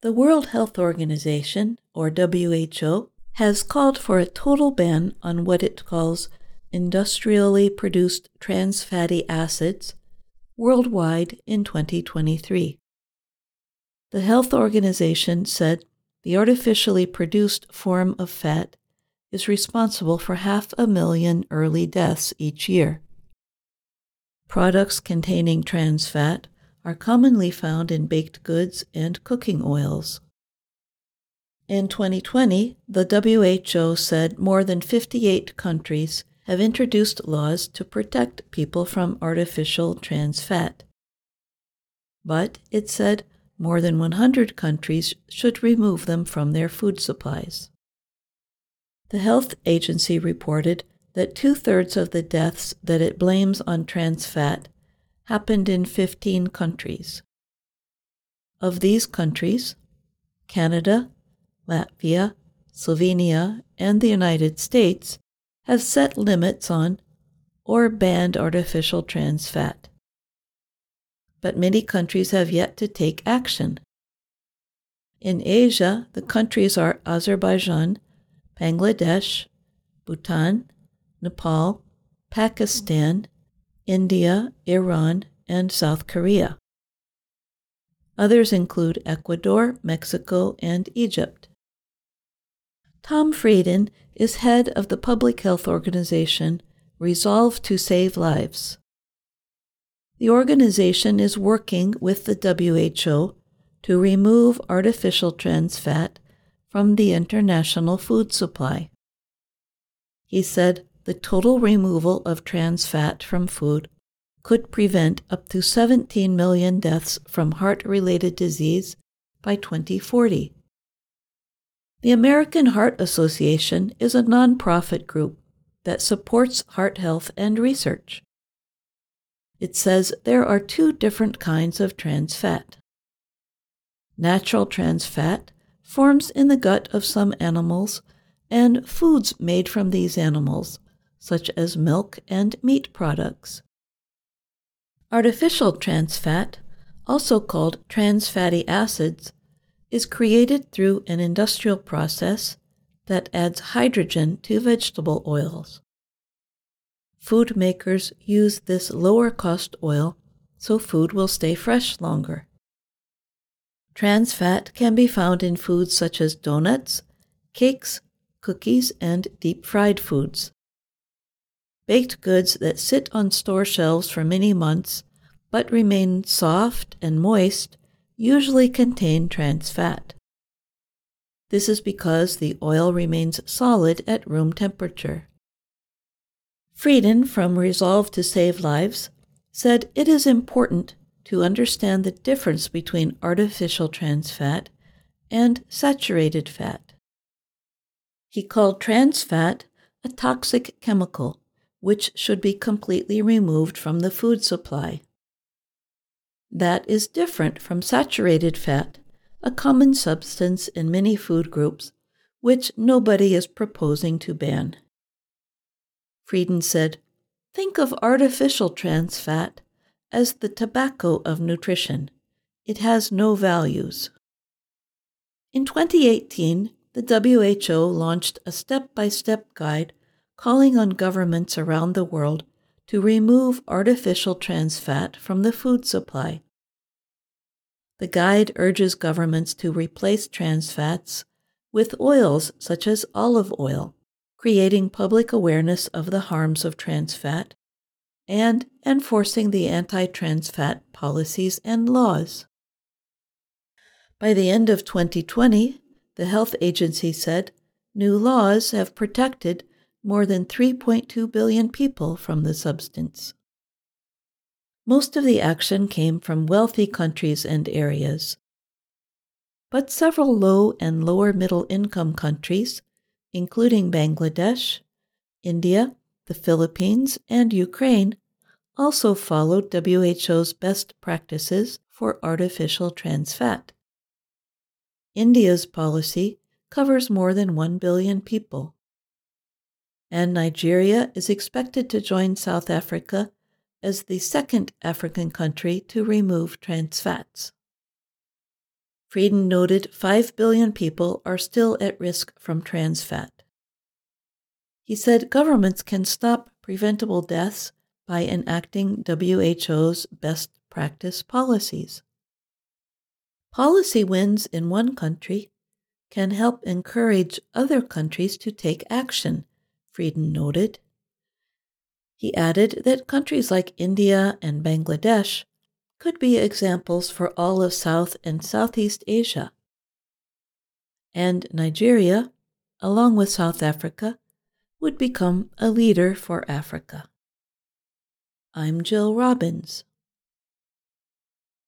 The World Health Organization, or WHO, has called for a total ban on what it calls industrially produced trans fatty acids worldwide in 2023. The Health Organization said the artificially produced form of fat is responsible for half a million early deaths each year. Products containing trans fat are commonly found in baked goods and cooking oils. In 2020, the WHO said more than 58 countries have introduced laws to protect people from artificial trans fat. But it said more than 100 countries should remove them from their food supplies. The health agency reported that two thirds of the deaths that it blames on trans fat happened in 15 countries. Of these countries, Canada, Latvia, Slovenia, and the United States have set limits on or banned artificial trans fat. But many countries have yet to take action. In Asia, the countries are Azerbaijan, Bangladesh, Bhutan, Nepal, Pakistan, India, Iran, and South Korea. Others include Ecuador, Mexico, and Egypt. Tom Frieden is head of the public health organization Resolve to Save Lives. The organization is working with the WHO to remove artificial trans fat from the international food supply. He said the total removal of trans fat from food could prevent up to 17 million deaths from heart related disease by 2040. The American Heart Association is a nonprofit group that supports heart health and research. It says there are two different kinds of trans fat. Natural trans fat forms in the gut of some animals and foods made from these animals, such as milk and meat products. Artificial trans fat, also called trans fatty acids, is created through an industrial process that adds hydrogen to vegetable oils. Food makers use this lower cost oil so food will stay fresh longer. Trans fat can be found in foods such as donuts, cakes, cookies, and deep fried foods. Baked goods that sit on store shelves for many months but remain soft and moist usually contain trans fat. This is because the oil remains solid at room temperature. Frieden from Resolve to Save Lives said it is important to understand the difference between artificial trans fat and saturated fat. He called trans fat a toxic chemical which should be completely removed from the food supply. That is different from saturated fat, a common substance in many food groups, which nobody is proposing to ban. Frieden said, Think of artificial trans fat as the tobacco of nutrition. It has no values. In 2018, the WHO launched a step by step guide calling on governments around the world to remove artificial trans fat from the food supply. The guide urges governments to replace trans fats with oils such as olive oil, creating public awareness of the harms of trans fat and enforcing the anti trans fat policies and laws. By the end of 2020, the health agency said new laws have protected more than 3.2 billion people from the substance. Most of the action came from wealthy countries and areas. But several low and lower middle income countries, including Bangladesh, India, the Philippines, and Ukraine also followed WHO's best practices for artificial trans fat. India's policy covers more than 1 billion people. And Nigeria is expected to join South Africa as the second African country to remove trans fats. Frieden noted 5 billion people are still at risk from trans fat. He said governments can stop preventable deaths by enacting WHO's best practice policies. Policy wins in one country can help encourage other countries to take action, Frieden noted. He added that countries like India and Bangladesh could be examples for all of South and Southeast Asia. And Nigeria, along with South Africa, would become a leader for Africa. I'm Jill Robbins.